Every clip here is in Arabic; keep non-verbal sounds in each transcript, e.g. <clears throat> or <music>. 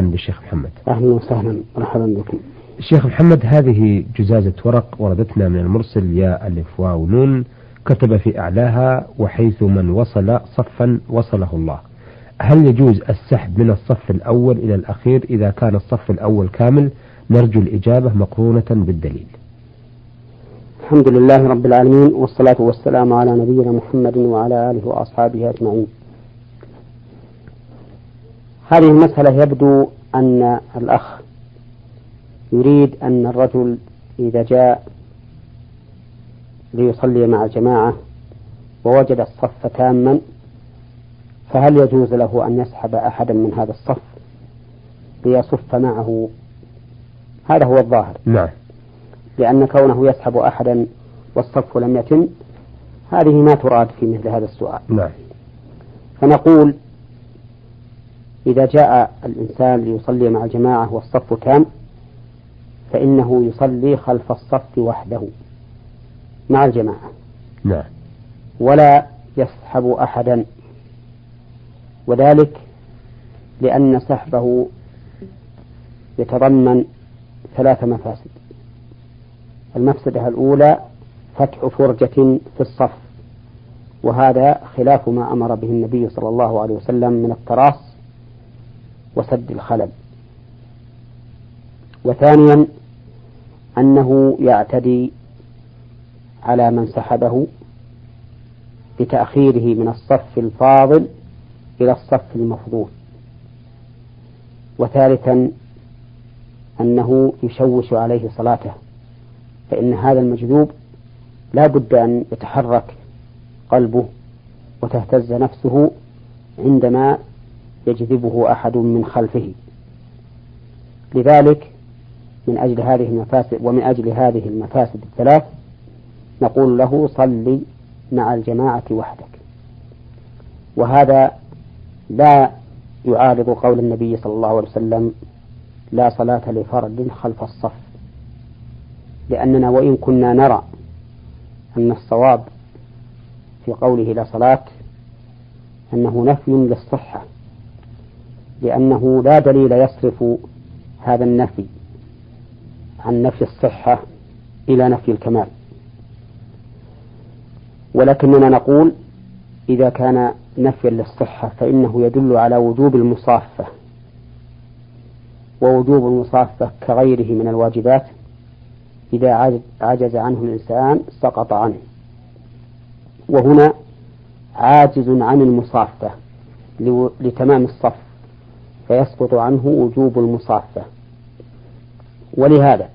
بالشيخ محمد. أهلا وسهلا. مرحبا بكم. الشيخ محمد هذه جزازة ورق وردتنا من المرسل يا ألف واو نون كتب في أعلاها وحيث من وصل صفا وصله الله. هل يجوز السحب من الصف الأول إلى الأخير؟ إذا كان الصف الأول كامل نرجو الإجابة مقرونة بالدليل. الحمد لله رب العالمين والصلاة والسلام على نبينا محمد وعلى آله وأصحابه أجمعين. هذه المسألة يبدو أن الأخ يريد أن الرجل إذا جاء ليصلي مع الجماعة ووجد الصف تاما فهل يجوز له أن يسحب أحدا من هذا الصف ليصف معه؟ هذا هو الظاهر. نعم. لأن كونه يسحب أحدا والصف لم يتم هذه ما تراد في مثل هذا السؤال. نعم. فنقول إذا جاء الإنسان ليصلي مع الجماعة والصف تام فإنه يصلي خلف الصف وحده مع الجماعة. نعم. ولا يسحب أحدا. وذلك لأن سحبه يتضمن ثلاث مفاسد. المفسدة الأولى فتح فرجة في الصف وهذا خلاف ما أمر به النبي صلى الله عليه وسلم من التراص وسد الخلل. وثانيا أنه يعتدي على من سحبه بتأخيره من الصف الفاضل إلى الصف المفضول. وثالثا أنه يشوش عليه صلاته فإن هذا المجذوب لا بد أن يتحرك قلبه وتهتز نفسه عندما يجذبه أحد من خلفه. لذلك من أجل هذه المفاسد ومن أجل هذه المفاسد الثلاث نقول له صلي مع الجماعة وحدك. وهذا لا يعارض قول النبي صلى الله عليه وسلم لا صلاة لفرد خلف الصف. لأننا وإن كنا نرى أن الصواب في قوله لا صلاة أنه نفي للصحة. لأنه لا دليل يصرف هذا النفي عن نفي الصحة إلى نفي الكمال. ولكننا نقول إذا كان نفيا للصحة فإنه يدل على وجوب المصافة ووجوب المصافة كغيره من الواجبات إذا عجز عنه الإنسان سقط عنه. وهنا عاجز عن المصافة لتمام الصف. فيسقط عنه وجوب المصافة. ولهذا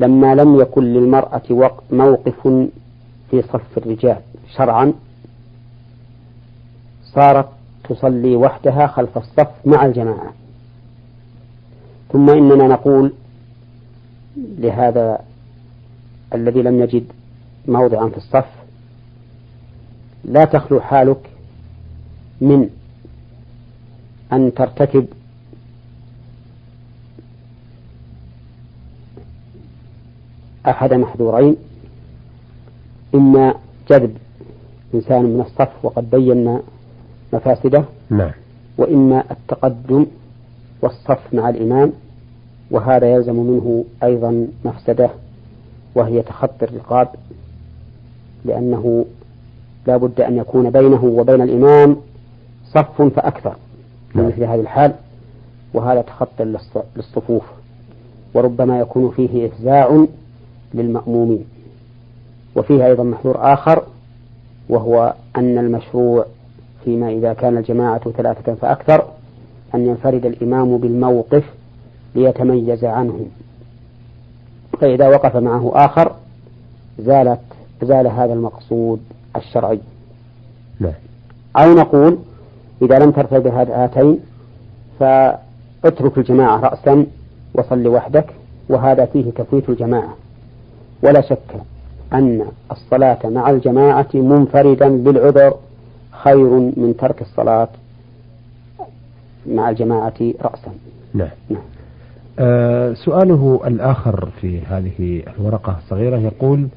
لما لم يكن للمرأة موقف في صف الرجال شرعا صارت تصلي وحدها خلف الصف مع الجماعة. ثم إننا نقول لهذا الذي لم يجد موضعا في الصف لا تخلو حالك من أن ترتكب أحد محذورين. إما جذب إنسان من الصف وقد بينا مفاسده. نعم. وإما التقدم والصف مع الإمام وهذا يلزم منه أيضا مفسدة وهي تخطي الرقاب لأنه لا بد أن يكون بينه وبين الإمام صف فأكثر. في نعم. مثل هذه الحال وهذا تخطي للصفوف وربما يكون فيه إفزاع للمأمومين وفيه أيضا محذور آخر وهو أن المشروع فيما إذا كان الجماعة ثلاثة فأكثر أن ينفرد الإمام بالموقف ليتميز عنهم فإذا وقف معه آخر زالت زال هذا المقصود الشرعي نعم. أو نقول إذا لم ترتد هاتين فاترك الجماعة رأسا وصل وحدك وهذا فيه تفويت الجماعة. ولا شك أن الصلاة مع الجماعة منفردا بالعذر خير من ترك الصلاة مع الجماعة رأسا. نعم, نعم. آه سؤاله الآخر في هذه الورقة الصغيرة يقول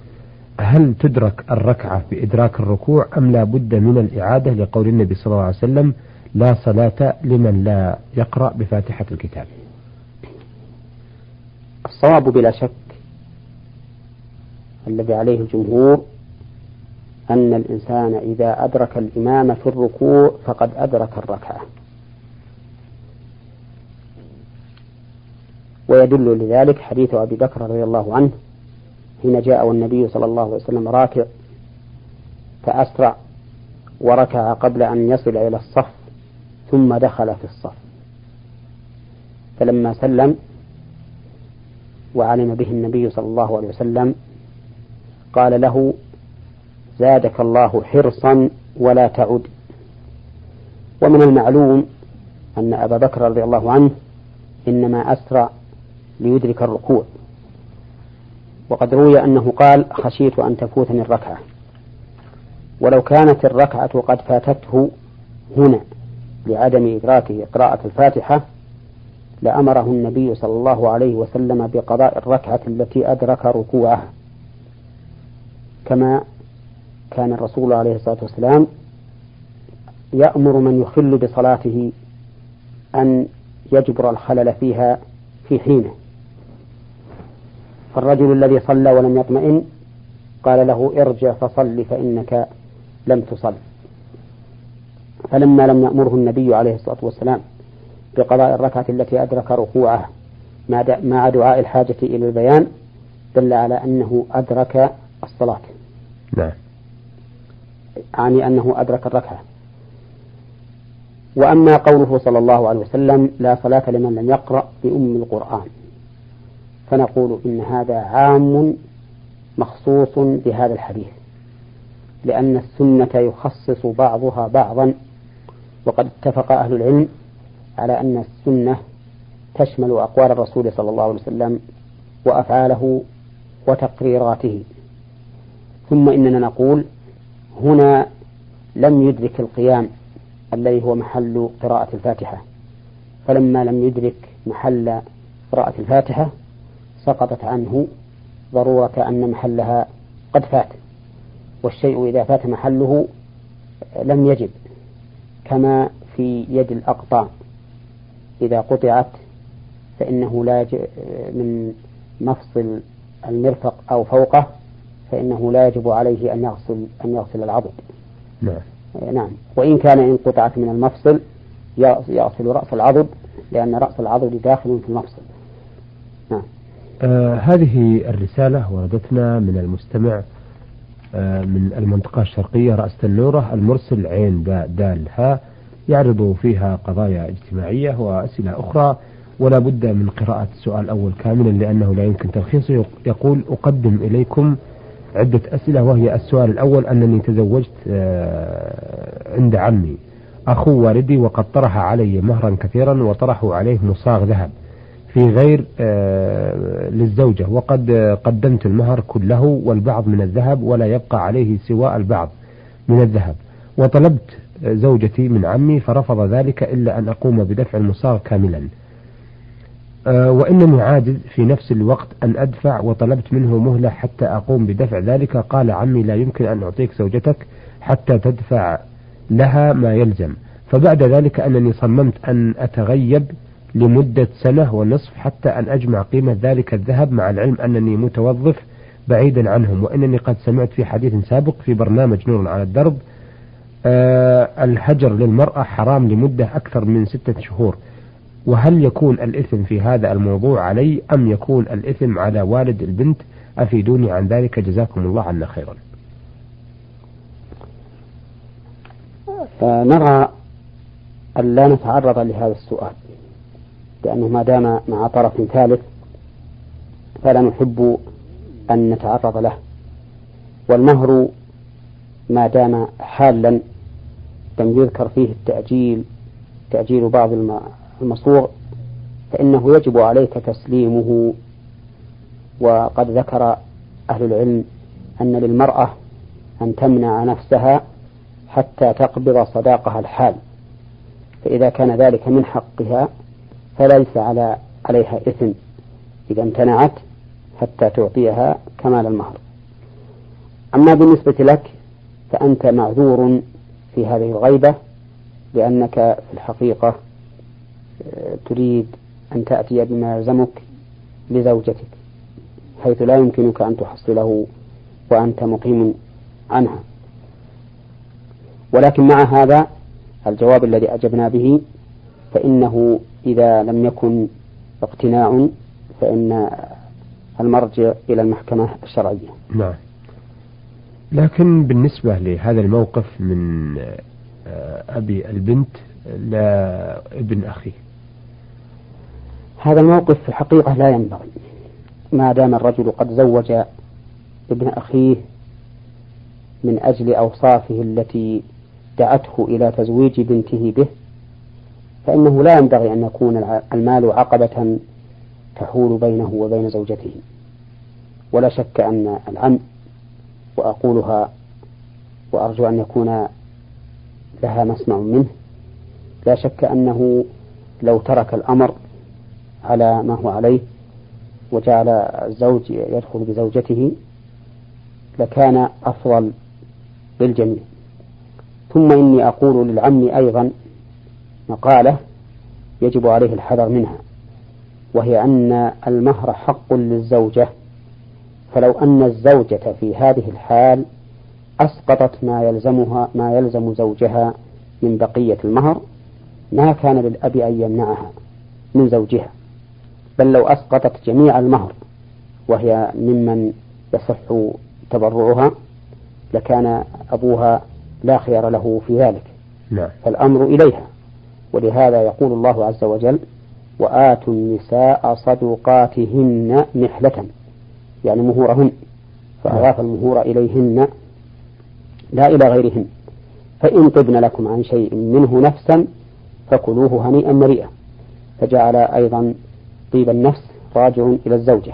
هل تدرك الركعة بإدراك الركوع أم لا بد من الإعادة لقول النبي صلى الله عليه وسلم لا صلاة لمن لا يقرأ بفاتحة الكتاب؟ الصواب بلا شك الذي عليه الجمهور أن الإنسان إذا أدرك الإمام في الركوع فقد أدرك الركعة. ويدل لذلك حديث أبي بكر رضي الله عنه حين جاء والنبي صلى الله عليه وسلم راكع فأسرع وركع قبل أن يصل إلى الصف ثم دخل في الصف. فلما سلم وعلم به النبي صلى الله عليه وسلم قال له زادك الله حرصا ولا تعد. ومن المعلوم أن أبا بكر رضي الله عنه إنما أسرع ليدرك الركوع. وقد روي أنه قال خشيت أن تفوتني الركعة. ولو كانت الركعة قد فاتته هنا لعدم إدراكه قراءة الفاتحة لأمره النبي صلى الله عليه وسلم بقضاء الركعة التي أدرك ركوعها. كما كان الرسول عليه الصلاة والسلام يأمر من يخل بصلاته أن يجبر الخلل فيها في حينه. فالرجل الذي صلى ولم يطمئن قال له ارجع فصل فإنك لم تصل. فلما لم يأمره النبي عليه الصلاة والسلام بقضاء الركعة التي أدرك ركوعها مع دعاء الحاجة إلى البيان دل على أنه أدرك الصلاة. نعم. يعني أنه أدرك الركعة. وأما قوله صلى الله عليه وسلم لا صلاة لمن لم يقرأ بأم القرآن. فنقول إن هذا عام مخصوص بهذا الحديث لأن السنة يخصص بعضها بعضا وقد اتفق أهل العلم على أن السنة تشمل أقوال الرسول صلى الله عليه وسلم وأفعاله وتقريراته. ثم إننا نقول هنا لم يدرك القيام الذي هو محل قراءة الفاتحة. فلما لم يدرك محل قراءة الفاتحة سقطت عنه ضرورة أن محلها قد فات والشيء إذا فات محله لم يجب كما في يد الأقطاع إذا قطعت فإنه لا من مفصل المرفق أو فوقه فإنه لا يجب عليه أن يغسل أن يغسل العضد. نعم. نعم، وإن كان إن قطعت من المفصل يغسل رأس العضد لأن رأس العضد داخل في المفصل. نعم. آه هذه الرسالة وردتنا من المستمع آه من المنطقة الشرقية رأس النورة المرسل عين باء دال ها يعرض فيها قضايا اجتماعية وأسئلة أخرى ولا بد من قراءة السؤال الأول كاملا لأنه لا يمكن تلخيصه. يقول أقدم إليكم عدة أسئلة وهي السؤال الأول أنني تزوجت آه، عند عمي أخو والدي وقد طرح علي مهرا كثيرا وطرحوا عليه مصاغ ذهب. في غير آه، للزوجة. وقد قدمت المهر كله والبعض من الذهب ولا يبقى عليه سوى البعض من الذهب. وطلبت زوجتي من عمي فرفض ذلك إلا أن أقوم بدفع المصاغ كاملا. آه، وإنني عاجز في نفس الوقت أن أدفع وطلبت منه مهلة حتى أقوم بدفع ذلك. قال عمي لا يمكن أن أعطيك زوجتك حتى تدفع لها ما يلزم. فبعد ذلك أنني صممت أن أتغيب لمدة سنة ونصف حتى أن أجمع قيمة ذلك الذهب مع العلم أنني متوظف بعيدا عنهم وإنني قد سمعت في حديث سابق في برنامج نور على الدرب أه الهجر للمرأة حرام لمدة أكثر من ستة شهور. وهل يكون الإثم في هذا الموضوع علي أم يكون الإثم على والد البنت؟ أفيدوني عن ذلك. جزاكم الله عنا خيرا. نرى أن لا نتعرض لهذا السؤال. لأنه ما دام مع طرف ثالث فلا نحب أن نتعرض له. والمهر ما دام حالا لم يذكر فيه التأجيل تأجيل بعض المصوغ فإنه يجب عليك تسليمه. وقد ذكر أهل العلم أن للمرأة أن تمنع نفسها حتى تقبض صداقها الحال فإذا كان ذلك من حقها فليس على عليها إثم. إذا امتنعت حتى تعطيها كمال المهر. أما بالنسبة لك فأنت معذور في هذه الغيبة لأنك في الحقيقة آه، تريد أن تأتي بما يلزمك لزوجتك حيث لا يمكنك أن تحصله وأنت مقيم عنها. ولكن مع هذا الجواب الذي أجبنا به فإنه إذا لم يكن اقتناع فإن المرجع إلى المحكمة الشرعية. نعم. لكن بالنسبة لهذا الموقف من آه، أبي البنت لابن أخيه. هذا الموقف في الحقيقة لا ينبغي. ما دام الرجل قد زوج ابن أخيه من أجل أوصافه التي دعته إلى تزويج بنته به فإنه لا ينبغي أن يكون المال عقبة تحول بينه وبين زوجته. ولا شك أن العم وأقولها وأرجو أن يكون لها مسمع منه. لا شك أنه لو ترك الأمر على ما هو عليه وجعل الزوج يدخل بزوجته لكان أفضل للجميع. ثم إني أقول للعم أيضا مقالة يجب عليه الحذر منها وهي أن المهر حق للزوجة فلو أن الزوجة في هذه الحال أسقطت ما يلزمها ما يلزم زوجها من بقية المهر ما كان للأب أن يمنعها من زوجها. بل لو أسقطت جميع المهر وهي ممن يصح تبرعها لكان أبوها لا خيار له في ذلك. نعم. فالأمر إليها. ولهذا يقول الله عز وجل وآتوا النساء صدقاتهن نحلة يعني مهورهن فأضاف المهور إليهن لا إلى غيرهن. فإن طبن لكم عن شيء منه نفسا فكلوه هنيئا مريئا. فجعل أيضا طيب النفس راجع إلى الزوجة.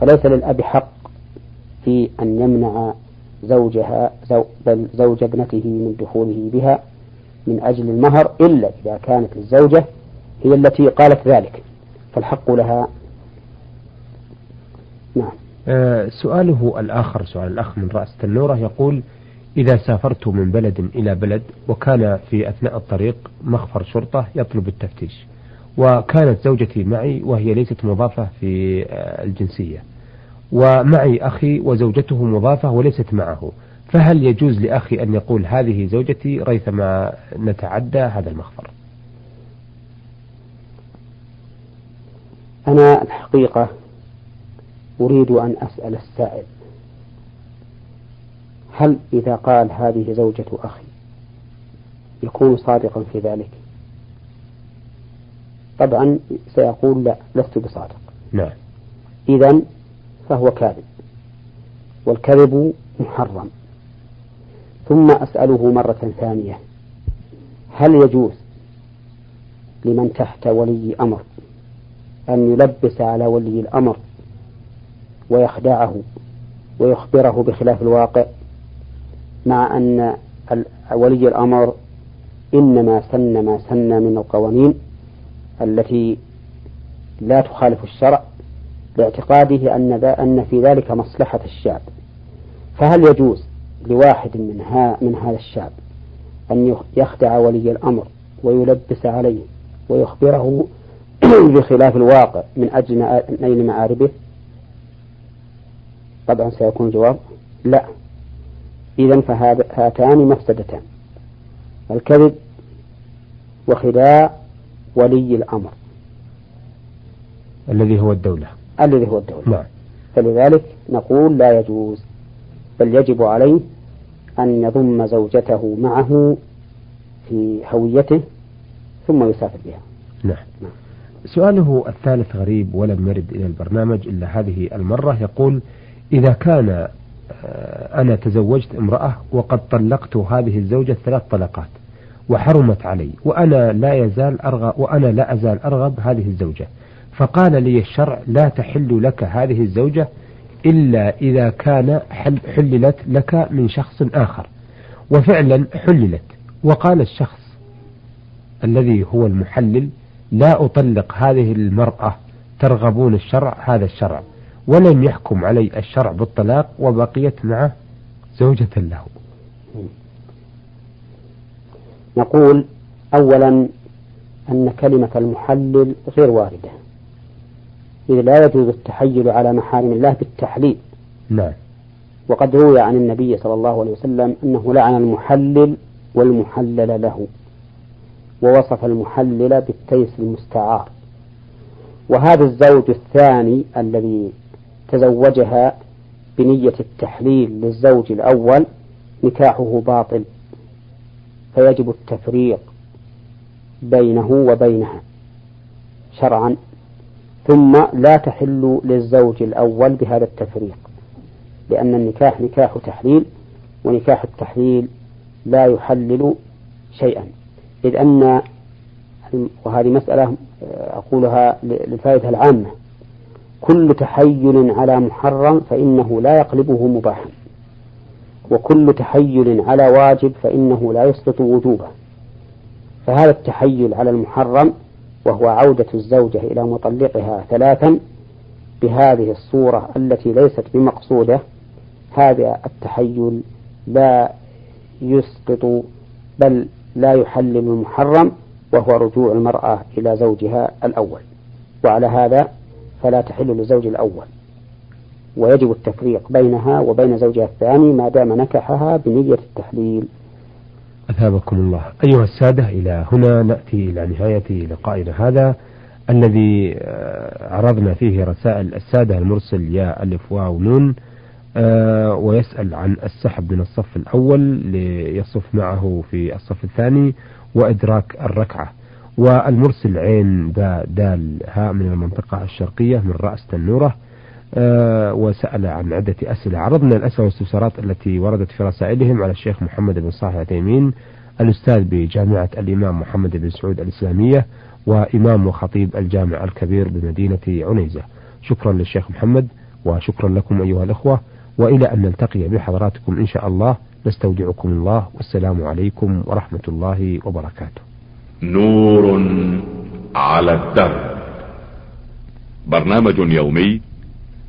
فليس للأب حق في أن يمنع زوجها زو بل زوج ابنته من دخوله بها. من أجل المهر إلا إذا كانت الزوجة هي التي قالت ذلك فالحق لها. نعم. آه سؤاله الآخر سؤال الأخ من رأس تنورة يقول إذا سافرت من بلد إلى بلد وكان في أثناء الطريق مخفر شرطة يطلب التفتيش وكانت زوجتي معي وهي ليست مضافة في آه، الجنسية ومعي أخي وزوجته مضافة وليست معه فهل يجوز لأخي أن يقول هذه زوجتي ريثما نتعدى هذا المخفر أنا الحقيقة أريد أن أسأل السائل هل إذا قال هذه زوجة أخي يكون صادقا في ذلك؟ طبعا سيقول لا لست بصادق. نعم. إذا فهو كاذب والكذب محرم. ثم أسأله مرة ثانية. هل يجوز لمن تحت ولي أمر أن يلبس على ولي الأمر ويخدعه ويخبره بخلاف الواقع مع أن ولي الأمر إنما سن ما سن من القوانين التي لا تخالف الشرع باعتقاده أن أن في ذلك مصلحة الشعب. فهل يجوز لواحد من ها من هذا الشعب أن يخدع ولي الأمر ويلبس عليه ويخبره <clears throat> بخلاف الواقع من أجل نيل معاربه؟ طبعا سيكون الجواب لا. إذا فهاتان مفسدتان. الكذب وخداع ولي الأمر. الذي هو الدولة. الذي هو الدولة. نعم. فلذلك نقول لا يجوز بل يجب عليه أن يضم زوجته معه في هويته ثم يسافر بها نعم, نعم. سؤاله الثالث غريب ولم يرد إلى البرنامج إلا هذه المرة يقول إذا كان آه، أنا تزوجت امرأة وقد طلقت هذه الزوجة ثلاث طلقات وحرمت علي وأنا لا يزال أرغب وأنا لا أزال أرغب هذه الزوجة فقال لي الشرع لا تحل لك هذه الزوجة إلا إذا كان حللت لك من شخص آخر. وفعلا حللت. وقال الشخص الذي هو المحلل لا أطلق هذه المرأة ترغبون الشرع هذا الشرع. ولم يحكم علي الشرع بالطلاق وبقيت معه زوجة له. نقول أولا أن كلمة المحلل غير واردة. إذ لا يجوز التحيل على محارم الله بالتحليل. نعم وقد روي عن النبي صلى الله عليه وسلم أنه لعن المحلل والمحلل له ووصف المحلل بالتيس المستعار. وهذا الزوج الثاني الذي تزوجها بنية التحليل للزوج الأول نكاحه باطل فيجب التفريق بينه وبينها شرعا. ثم لا تحل للزوج الأول بهذا التفريق لأن النكاح نكاح تحليل ونكاح التحليل لا يحلل شيئا. إذ أن وهذه مسألة أقولها للفائدة العامة. كل تحيل على محرم فإنه لا يقلبه مباحا. وكل تحيل على واجب فإنه لا يسقط وجوبه. فهذا التحيل على المحرم وهو عودة الزوجة إلى مطلقها ثلاثا بهذه الصورة التي ليست بمقصودة هذا التحيل لا يسقط بل لا يحلل المحرم وهو رجوع المرأة إلى زوجها الأول. وعلى هذا فلا تحل للزوج الأول. ويجب التفريق بينها وبين زوجها الثاني ما دام نكحها بنية التحليل. أثابكم الله. أيها السادة إلى هنا نأتي إلى نهاية لقائنا هذا الذي آه، عرضنا فيه رسائل السادة المرسل يا ألف واو نون آه، ويسأل عن السحب من الصف الأول ليصف معه في الصف الثاني وإدراك الركعة. والمرسل عين باء دال هاء من المنطقة الشرقية من رأس تنورة. وسأل عن عدة أسئلة عرضنا الأسئلة والاستفسارات التي وردت في رسائلهم على الشيخ محمد بن صالح العثيمين الأستاذ بجامعة الإمام محمد بن سعود الإسلامية وإمام وخطيب الجامع الكبير بمدينة عنيزة. شكرا للشيخ محمد وشكرا لكم أيها الأخوة وإلى أن نلتقي بحضراتكم إن شاء الله. نستودعكم الله. والسلام عليكم ورحمة الله وبركاته. نور على الدرب برنامج يومي